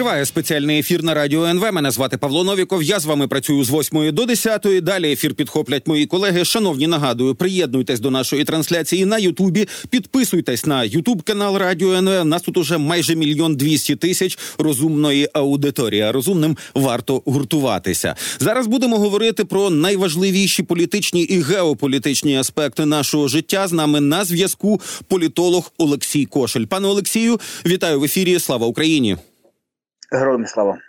Триває спеціальний ефір на радіо НВ. Мене звати Павло Новіков. Я з вами працюю з 8 до 10. Далі ефір підхоплять мої колеги. Шановні, нагадую, приєднуйтесь до нашої трансляції на Ютубі. Підписуйтесь на Ютуб канал Радіо НВ. Нас тут уже майже мільйон двісті тисяч розумної аудиторії. Розумним варто гуртуватися. Зараз будемо говорити про найважливіші політичні і геополітичні аспекти нашого життя. З нами на зв'язку політолог Олексій Кошель. Пане Олексію, вітаю в ефірі. Слава Україні. Героям слава.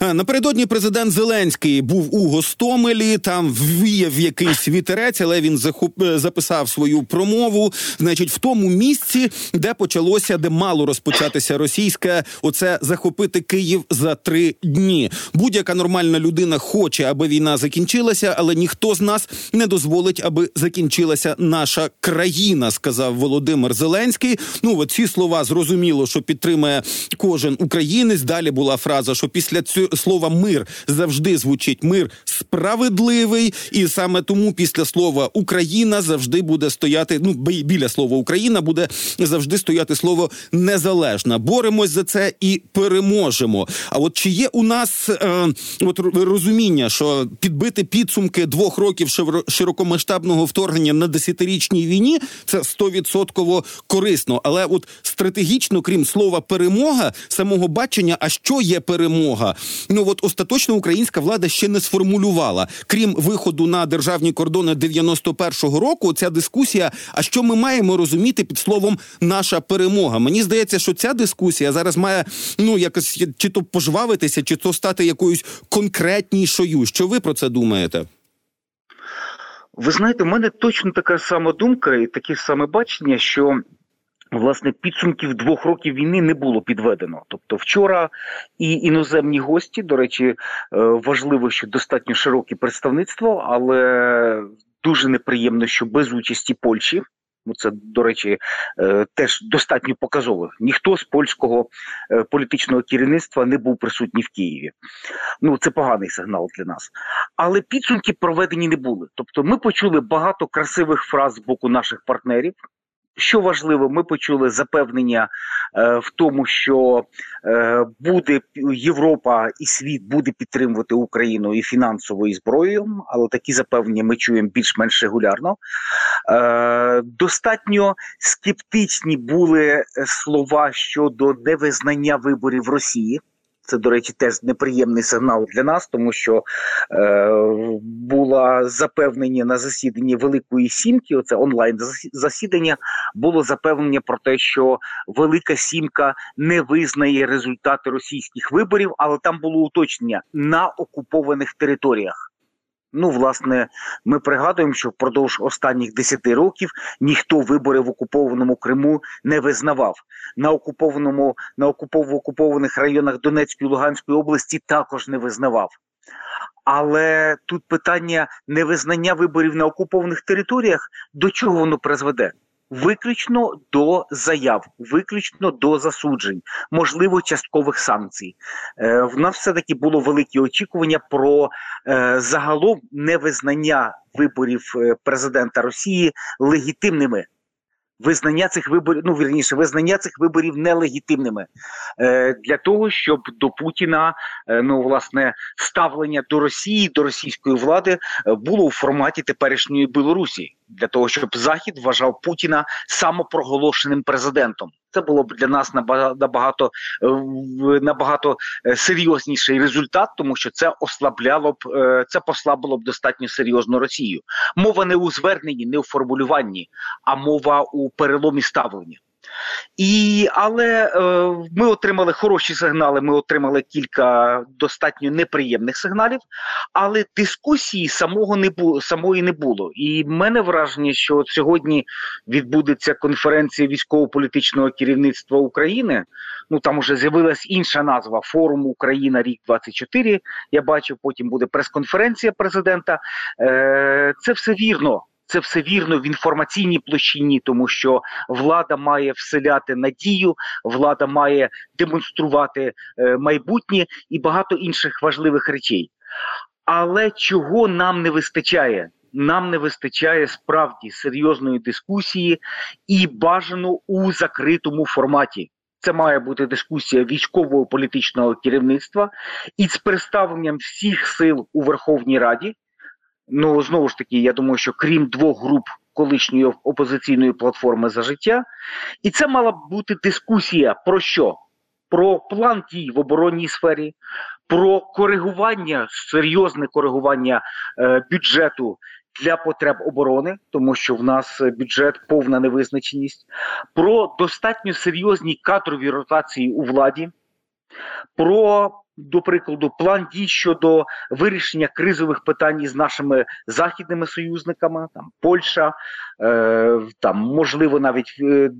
Напередодні президент Зеленський був у Гостомелі. Там віяв якийсь вітерець, але він захоп... Е, записав свою промову. Значить, в тому місці, де почалося, де мало розпочатися російське, оце захопити Київ за три дні. Будь-яка нормальна людина хоче, аби війна закінчилася, але ніхто з нас не дозволить, аби закінчилася наша країна. Сказав Володимир Зеленський. Ну от ці слова зрозуміло, що підтримує кожен українець. Далі була фраза, що після після цього слова мир завжди звучить мир справедливий, і саме тому після слова Україна завжди буде стояти. Ну біля слова Україна буде завжди стояти слово незалежна. Боремось за це і переможемо. А от чи є у нас е, от розуміння, що підбити підсумки двох років широкомасштабного вторгнення на десятирічній війні це стовідсотково корисно, але от стратегічно, крім слова перемога, самого бачення, а що є перемога? Допомога. Ну от остаточно українська влада ще не сформулювала. Крім виходу на державні кордони 91-го року. Ця дискусія. А що ми маємо розуміти під словом наша перемога? Мені здається, що ця дискусія зараз має ну якось чи то пожвавитися, чи то стати якоюсь конкретнішою. Що ви про це думаєте? Ви знаєте, у мене точно така сама думка і таке саме бачення, що Власне, підсумків двох років війни не було підведено. Тобто, вчора і іноземні гості, до речі, е, важливо, що достатньо широке представництво, але дуже неприємно, що без участі Польщі. Ну, це, до речі, е, теж достатньо показово. Ніхто з польського е, політичного керівництва не був присутній в Києві. Ну, це поганий сигнал для нас. Але підсумки проведені не були. Тобто, ми почули багато красивих фраз з боку наших партнерів. Що важливо, ми почули запевнення е, в тому, що е, буде Європа і світ буде підтримувати Україну і фінансовою зброєю, але такі запевнення ми чуємо більш-менш регулярно. Е, достатньо скептичні були слова щодо невизнання виборів Росії. Це, до речі, теж неприємний сигнал для нас, тому що е, було запевнення на засіданні Великої Сімки. Оце онлайн засідання, було запевнення про те, що Велика Сімка не визнає результати російських виборів, але там було уточнення на окупованих територіях. Ну, власне, ми пригадуємо, що впродовж останніх 10 років ніхто вибори в окупованому Криму не визнавав. На окупованому на окупов, окупованих районах Донецької і Луганської області також не визнавав. Але тут питання невизнання виборів на окупованих територіях до чого воно призведе? Виключно до заяв, виключно до засуджень, можливо, часткових санкцій. Е, В нас все таки було великі очікування про е, загалом невизнання виборів е, президента Росії легітимними. Визнання цих виборів, ну вірніше, визнання цих виборів нелегітимними. Е, для того, щоб до Путіна е, ну власне ставлення до Росії, до російської влади е, було у форматі теперішньої Білорусі, для того, щоб Захід вважав Путіна самопроголошеним президентом. Це було б для нас набагато е, набагато е, серйозніший результат, тому що це ослабляло б е, це послабило б достатньо серйозно Росію. Мова не у зверненні, не у формулюванні, а мова у переломі ставлення. І, Але е, ми отримали хороші сигнали. Ми отримали кілька достатньо неприємних сигналів, але дискусії самого не було самої не було. І в мене враження, що от сьогодні відбудеться конференція військово-політичного керівництва України. Ну там уже з'явилась інша назва форум Україна рік 24 Я бачив, потім буде прес-конференція президента. Е, Це все вірно. Це все вірно в інформаційній площині, тому що влада має вселяти надію, влада має демонструвати е, майбутнє і багато інших важливих речей. Але чого нам не вистачає? Нам не вистачає справді серйозної дискусії і бажано у закритому форматі. Це має бути дискусія військового політичного керівництва і з представленням всіх сил у Верховній Раді. Ну знову ж таки, я думаю, що крім двох груп колишньої опозиційної платформи за життя, і це мала б бути дискусія про що? Про план дій в оборонній сфері, про коригування, серйозне коригування е, бюджету для потреб оборони, тому що в нас бюджет повна невизначеність, про достатньо серйозні кадрові ротації у владі, про до прикладу, план дій щодо вирішення кризових питань з нашими західними союзниками, там Польща, е, там можливо навіть е,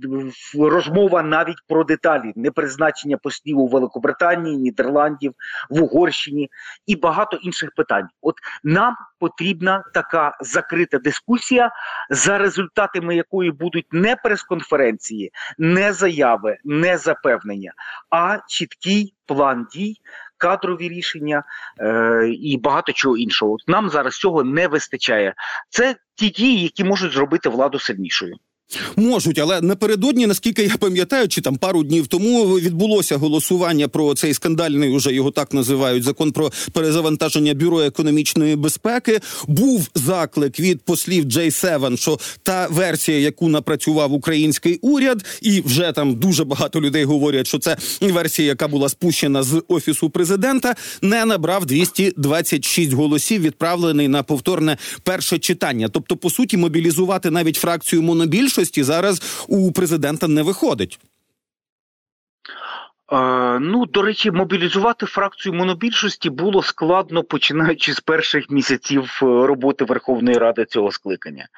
розмова навіть про деталі непризначення послів у Великобританії, Нідерландів, в Угорщині і багато інших питань. От нам потрібна така закрита дискусія, за результатами якої будуть не прес-конференції, не заяви, не запевнення, а чіткий план дій, кадрові рішення е, і багато чого іншого. Нам зараз цього не вистачає. Це ті дії, які можуть зробити владу сильнішою. Можуть, але напередодні, наскільки я пам'ятаю, чи там пару днів тому відбулося голосування про цей скандальний, уже його так називають закон про перезавантаження бюро економічної безпеки. Був заклик від послів J7, що та версія, яку напрацював український уряд, і вже там дуже багато людей говорять, що це версія, яка була спущена з офісу президента, не набрав 226 голосів, відправлений на повторне перше читання. Тобто, по суті, мобілізувати навіть фракцію монобільшості більшості зараз у президента не виходить. Ну, до речі, мобілізувати фракцію монобільшості було складно починаючи з перших місяців е, роботи Верховної Ради цього скликання.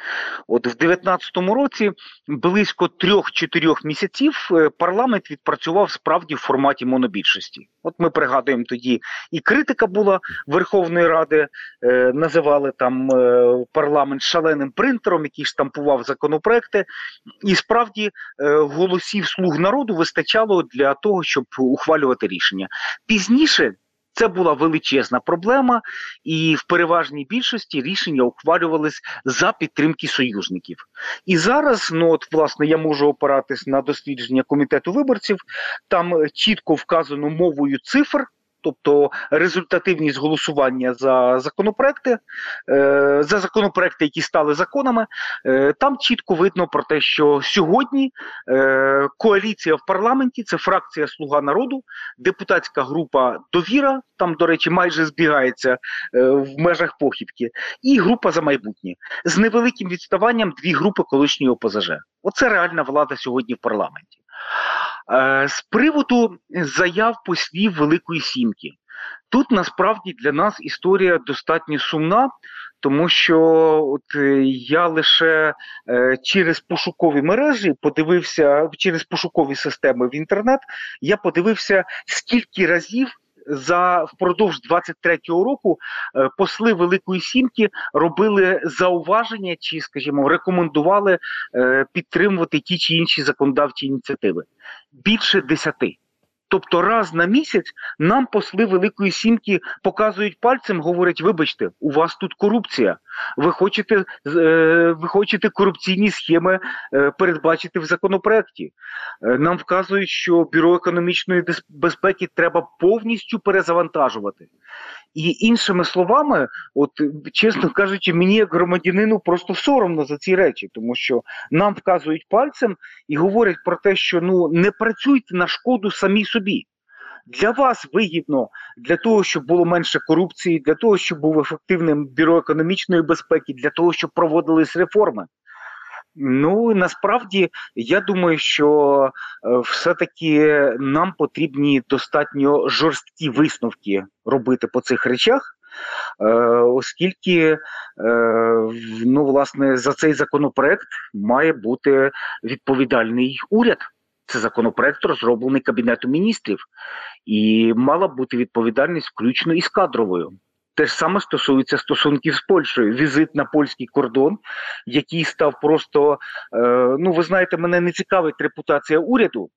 От в 2019 році близько трьох-чотирьох місяців е, парламент відпрацював справді в форматі монобільшості. От ми пригадуємо тоді і критика була Верховної Ради, е, називали там парламент шаленим принтером, який штампував законопроекти, і справді голосів слуг народу вистачало для того, щоб ухвалювати рішення пізніше. Це була величезна проблема, і в переважній більшості рішення ухвалювались за підтримки союзників. І зараз, ну от власне, я можу опиратись на дослідження комітету виборців. Там чітко вказано мовою цифр тобто результативність голосування за законопроекти, е, за законопроекти, які стали законами, е, там чітко видно про те, що сьогодні е, коаліція в парламенті це фракція Слуга народу, депутатська група Довіра. Там, до речі, майже збігається в межах похідки, і група за майбутнє з невеликим відставанням дві групи колишньої ОПЗЖ. Оце реальна влада сьогодні в парламенті. Е, з приводу заяв послів Великої Сімки, тут насправді для нас історія достатньо сумна, тому що от е, я лише е, через пошукові мережі подивився через пошукові системи в інтернет. Я подивився, скільки разів за впродовж 23-го року е, посли Великої Сімки робили зауваження чи, скажімо, рекомендували е, підтримувати ті чи інші законодавчі ініціативи. Більше десяти. Тобто раз на місяць нам посли Великої Сімки показують пальцем, говорять: вибачте, у вас тут корупція. Ви хочете е, ви хочете корупційні схеми е, передбачити в законопроекті. Е, нам вказують, що бюро економічної безпеки треба повністю перезавантажувати. І іншими словами, от чесно кажучи, мені як громадянину просто соромно за ці речі, тому що нам вказують пальцем і говорять про те, що ну не працюйте на шкоду самі собі. Для вас вигідно для того, щоб було менше корупції, для того, щоб був ефективним бюро економічної безпеки, для того, щоб проводились реформи. Ну насправді я думаю, що е, все-таки нам потрібні достатньо жорсткі висновки робити по цих речах, е, оскільки е, ну, власне за цей законопроект має бути відповідальний уряд. Це законопроект розроблений Кабінетом міністрів, і мала бути відповідальність включно із кадровою. Те ж саме стосується стосунків з Польщею. Візит на польський кордон, який став просто е, ну ви знаєте, мене не цікавить репутація уряду.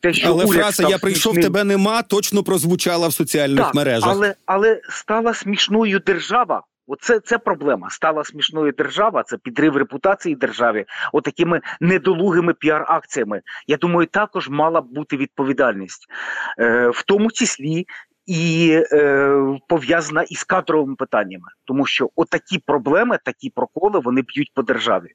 Те, що але уряд фраза я прийшов, смішним... тебе нема, точно прозвучала в соціальних так, мережах. Але але стала смішною держава Оце це проблема. Стала смішною держава, це підрив репутації держави, отакими недолугими піар-акціями. Я думаю, також мала б бути відповідальність, е, в тому числі і е, пов'язана із кадровими питаннями, тому що отакі проблеми, такі проколи, вони б'ють по державі.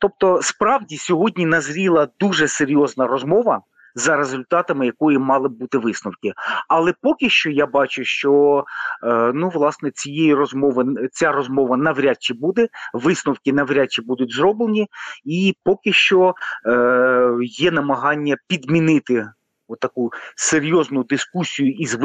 Тобто, справді сьогодні назріла дуже серйозна розмова за результатами якої мали б бути висновки. Але поки що я бачу, що е, ну власне цієї розмови ця розмова навряд чи буде, висновки навряд чи будуть зроблені, і поки що е, є намагання підмінити. Отаку серйозну дискусію із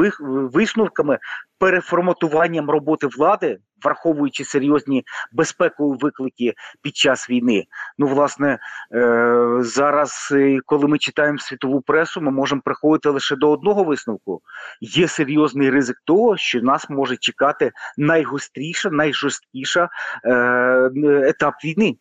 висновками, переформатуванням роботи влади враховуючи серйозні безпекові виклики під час війни. Ну, власне, е, зараз, е, коли ми читаємо світову пресу, ми можемо приходити лише до одного висновку. Є серйозний ризик того, що нас може чекати найгостріша, найжорсткіша е, етап війни.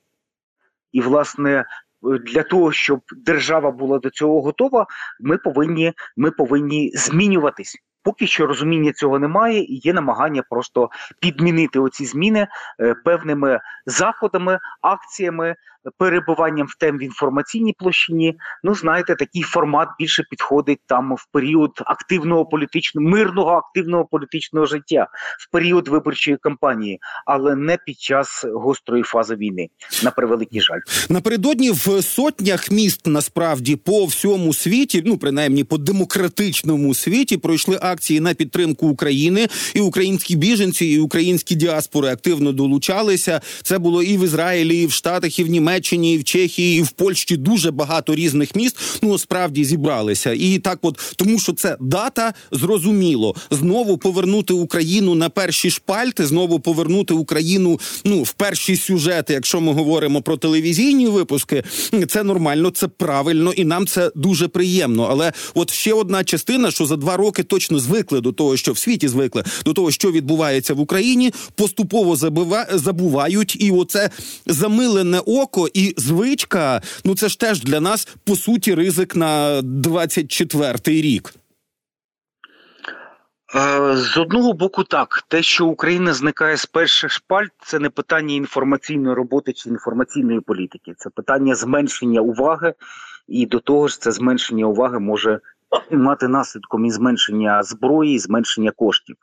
І, власне, для того, щоб держава була до цього готова, ми повинні, ми повинні змінюватись. Поки що розуміння цього немає, і є намагання просто підмінити оці зміни е, певними заходами, акціями, перебуванням в тем в інформаційній площині. Ну, знаєте, такий формат більше підходить там в період активного політичного мирного активного політичного життя, в період виборчої кампанії, але не під час гострої фази війни. На превеликий жаль, напередодні в сотнях міст насправді по всьому світі, ну принаймні по демократичному світі, пройшли акції на підтримку України, і українські біженці, і українські діаспори активно долучалися. Це було і в Ізраїлі, і в Штатах, і в Німеччині, і в Чехії, і в Польщі дуже багато різних міст. Ну справді зібралися. І так, от тому, що це дата зрозуміло, знову повернути Україну на перші шпальти, знову повернути Україну ну в перші сюжети. Якщо ми говоримо про телевізійні випуски, це нормально, це правильно, і нам це дуже приємно. Але от ще одна частина, що за два роки точно звикли до того, що в світі звикли до того, що відбувається в Україні, поступово забувають, і оце замилене око і звичка. Ну це ж теж для нас по суті ризик на 24-й рік. З одного боку, так те, що Україна зникає з перших шпальт, це не питання інформаційної роботи чи інформаційної політики, це питання зменшення уваги, і до того ж, це зменшення уваги може мати наслідком і зменшення зброї, і зменшення коштів.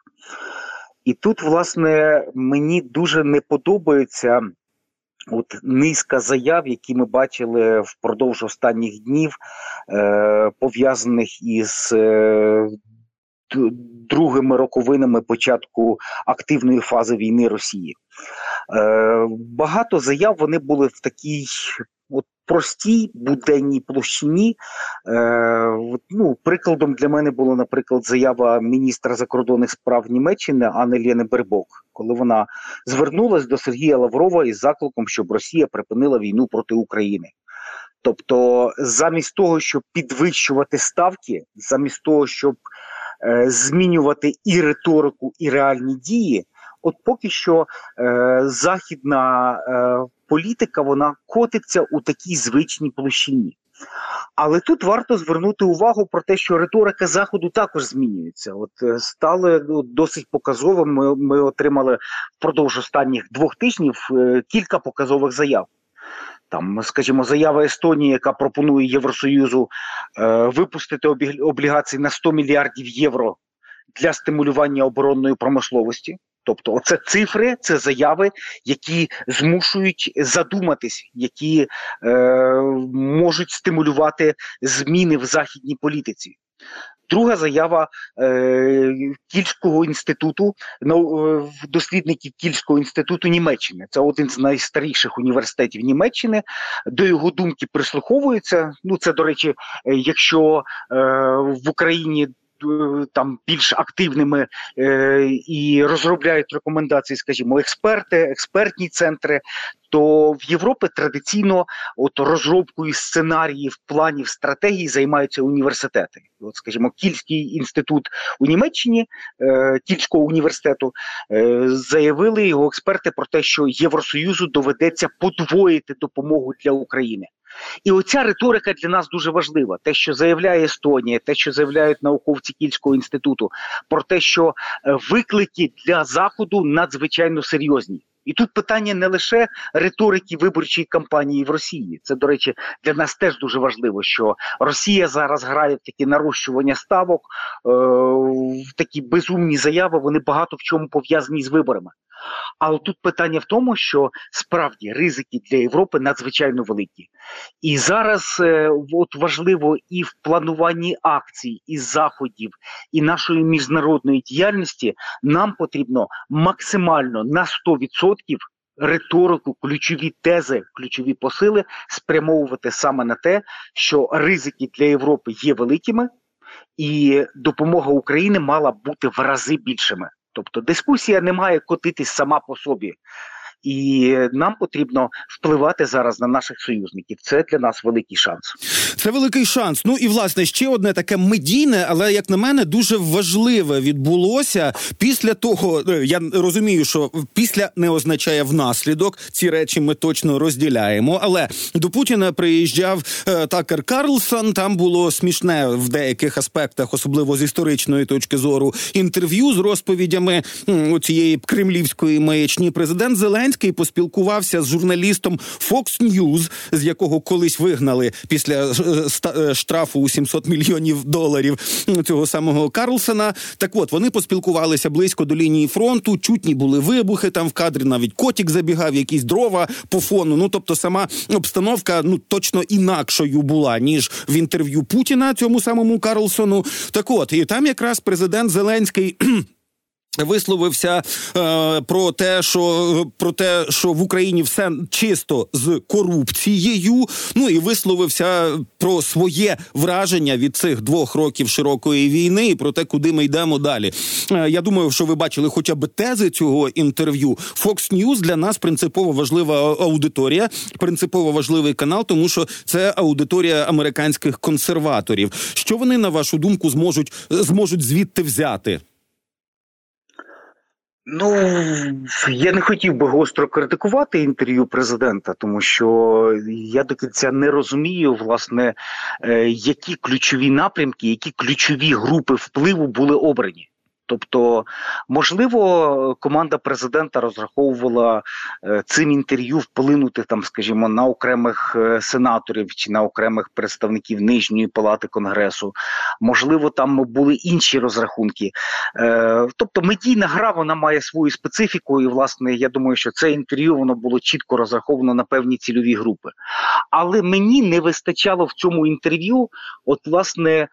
І тут, власне, мені дуже не подобається от низка заяв, які ми бачили впродовж останніх днів, е, пов'язаних із. Е, Другими роковинами початку активної фази війни Росії Е, багато заяв вони були в такій от простій буденній площині. Е, ну, Прикладом для мене була, наприклад, заява міністра закордонних справ Німеччини Анни Лєни Бербок, коли вона звернулася до Сергія Лаврова із закликом, щоб Росія припинила війну проти України. Тобто, замість того, щоб підвищувати ставки, замість того, щоб е, змінювати і риторику, і реальні дії, от поки що е, західна е, політика вона котиться у такій звичній площині. Але тут варто звернути увагу про те, що риторика заходу також змінюється. От е, стали ну, досить показовим. Ми, ми отримали впродовж останніх двох тижнів е, кілька показових заяв. Там, скажімо, заява Естонії, яка пропонує Євросоюзу е, випустити облігації на 100 мільярдів євро для стимулювання оборонної промисловості. Тобто, оце цифри, це заяви, які змушують задуматись, які е, можуть стимулювати зміни в західній політиці. Друга заява е, Кільського інституту, ну, дослідників Кільського інституту Німеччини. Це один з найстаріших університетів Німеччини. До його думки прислуховуються. Ну, це до речі, е, якщо е, в Україні там більш активними е, і розробляють рекомендації, скажімо, експерти, експертні центри. То в Європі традиційно от розробкою сценаріїв, планів, стратегій займаються університети. От, скажімо, Кільський інститут у Німеччині е, Кільського університету е, заявили його експерти про те, що Євросоюзу доведеться подвоїти допомогу для України. І оця риторика для нас дуже важлива. Те, що заявляє Естонія, те, що заявляють науковці Кільського інституту, про те, що е, виклики для заходу надзвичайно серйозні. І тут питання не лише риторики виборчої кампанії в Росії. Це, до речі, для нас теж дуже важливо, що Росія зараз грає в такі нарощування ставок, е, в такі безумні заяви. Вони багато в чому пов'язані з виборами. Але тут питання в тому, що справді ризики для Європи надзвичайно великі. І зараз е, от важливо і в плануванні акцій, і заходів, і нашої міжнародної діяльності нам потрібно максимально на 100% риторику, ключові тези, ключові посили спрямовувати саме на те, що ризики для Європи є великими, і допомога України мала бути в рази більшими. Тобто дискусія не має котитись сама по собі. І нам потрібно впливати зараз на наших союзників. Це для нас великий шанс. Це великий шанс. Ну і власне ще одне таке медійне, але як на мене, дуже важливе відбулося після того. Е, я розумію, що після не означає внаслідок. Ці речі ми точно розділяємо. Але до Путіна приїжджав е, Такер Карлсон. Там було смішне в деяких аспектах, особливо з історичної точки зору, інтерв'ю з розповідями цієї кремлівської маячні. Президент Зеленський Зеленський поспілкувався з журналістом Fox News, з якого колись вигнали після е, е, штрафу у 700 мільйонів доларів цього самого Карлсона. Так от вони поспілкувалися близько до лінії фронту. Чутні були вибухи. Там в кадрі навіть котік забігав, якісь дрова по фону. Ну тобто, сама обстановка ну точно інакшою була ніж в інтерв'ю Путіна цьому самому Карлсону. Так от і там якраз президент Зеленський. Висловився е, про те, що про те, що в Україні все чисто з корупцією. Ну і висловився про своє враження від цих двох років широкої війни і про те, куди ми йдемо далі. Е, я думаю, що ви бачили хоча б тези цього інтерв'ю. Fox News для нас принципово важлива аудиторія, принципово важливий канал, тому що це аудиторія американських консерваторів. Що вони на вашу думку зможуть зможуть звідти взяти? Ну я не хотів би гостро критикувати інтерв'ю президента, тому що я до кінця не розумію, власне, е, які ключові напрямки, які ключові групи впливу були обрані. Тобто, можливо, команда президента розраховувала е, цим інтерв'ю вплинути там, скажімо, на окремих е, сенаторів чи на окремих представників нижньої палати конгресу. Можливо, там були інші розрахунки. Е, тобто, медійна гра вона має свою специфіку, і власне я думаю, що це інтерв'ю воно було чітко розраховано на певні цільові групи. Але мені не вистачало в цьому інтерв'ю, от власне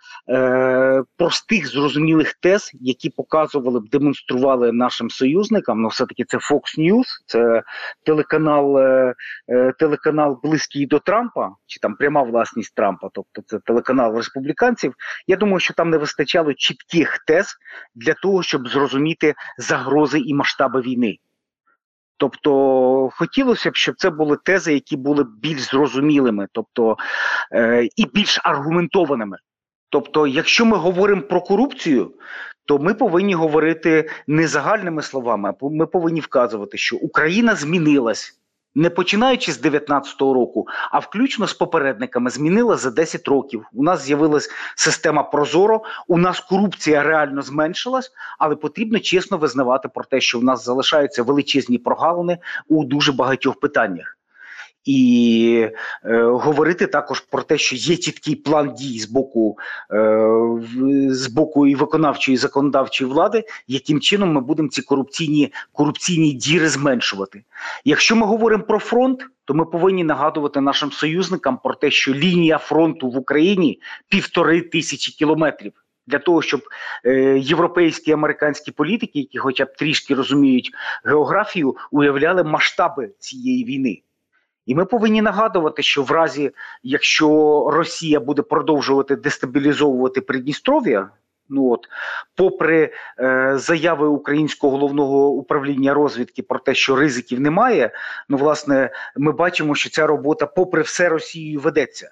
простих зрозумілих тез, які показували б, демонстрували нашим союзникам. Ну, все таки це Fox News, це телеканал, е, е, телеканал близький до Трампа, чи там пряма власність Трампа, тобто це телеканал республіканців. Я думаю, що там не вистачало чітких тез для того, щоб зрозуміти загрози і масштаби війни. Тобто хотілося б, щоб це були тези, які були більш зрозумілими, тобто е, і більш аргументованими. Тобто, якщо ми говоримо про корупцію, то ми повинні говорити не загальними словами, а ми повинні вказувати, що Україна змінилась. Не починаючи з 19-го року, а включно з попередниками, змінила за 10 років. У нас з'явилась система Прозоро. У нас корупція реально зменшилась, але потрібно чесно визнавати про те, що в нас залишаються величезні прогалини у дуже багатьох питаннях і е, говорити також про те, що є чіткий план дій з боку е, з боку і виконавчої і законодавчої влади, яким чином ми будемо ці корупційні корупційні діри зменшувати. Якщо ми говоримо про фронт, то ми повинні нагадувати нашим союзникам про те, що лінія фронту в Україні півтори тисячі кілометрів. Для того щоб е, європейські американські політики, які, хоча б трішки розуміють географію, уявляли масштаби цієї війни. І ми повинні нагадувати, що в разі, якщо Росія буде продовжувати дестабілізовувати Придністров'я, ну от, попри е, заяви українського головного управління розвідки про те, що ризиків немає, ну власне, ми бачимо, що ця робота, попри все, Росією ведеться.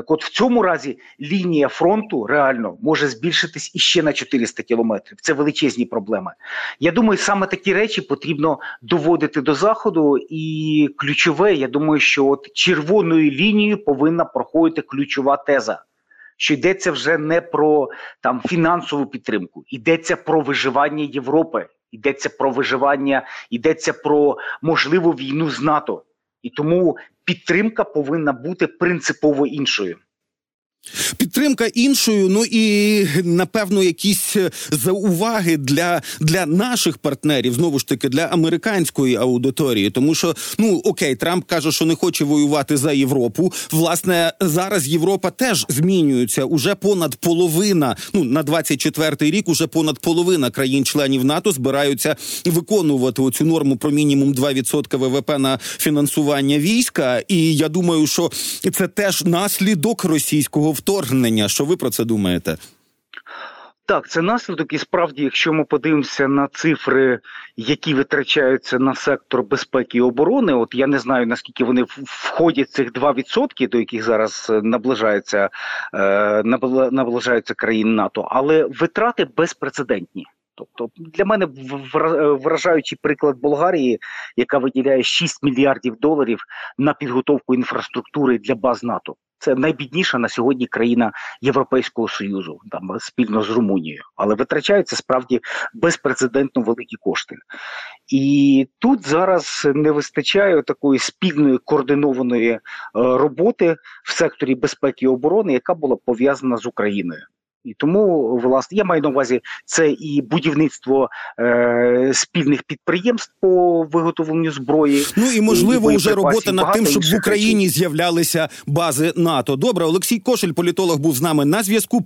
Так от в цьому разі лінія фронту реально може збільшитись іще на 400 кілометрів. Це величезні проблеми. Я думаю, саме такі речі потрібно доводити до заходу. І ключове, я думаю, що от червоною лінією повинна проходити ключова теза. Що йдеться вже не про там фінансову підтримку, йдеться про виживання Європи, йдеться про виживання, йдеться про можливу війну з НАТО. І тому підтримка повинна бути принципово іншою. Підтримка іншою, ну і напевно якісь е, зауваги для для наших партнерів, знову ж таки для американської аудиторії. Тому що ну окей, Трамп каже, що не хоче воювати за Європу. Власне, зараз Європа теж змінюється. Уже понад половина. Ну на 24-й рік уже понад половина країн-членів НАТО збираються виконувати оцю норму про мінімум 2% ВВП на фінансування війська. І я думаю, що це теж наслідок російського вторгнення. Що ви про це думаєте? Так, це наслідок, і справді, якщо ми подивимося на цифри, які витрачаються на сектор безпеки і оборони, от я не знаю наскільки вони входять цих 2%, до яких зараз наближаються е, наближаються країни НАТО, але витрати безпрецедентні. Тобто для мене вражаючий приклад Болгарії, яка виділяє 6 мільярдів доларів на підготовку інфраструктури для баз НАТО. Це найбідніша на сьогодні країна Європейського союзу, там спільно з Румунією, але витрачаються справді безпрецедентно великі кошти. І тут зараз не вистачає такої спільної координованої е, роботи в секторі безпеки і оборони, яка була пов'язана з Україною. І тому власне я маю на увазі це і будівництво е, спільних підприємств по виготовленню зброї. Ну і можливо і вже робота над тим, щоб в Україні з'являлися бази НАТО. Добре, Олексій Кошель, політолог, був з нами на зв'язку.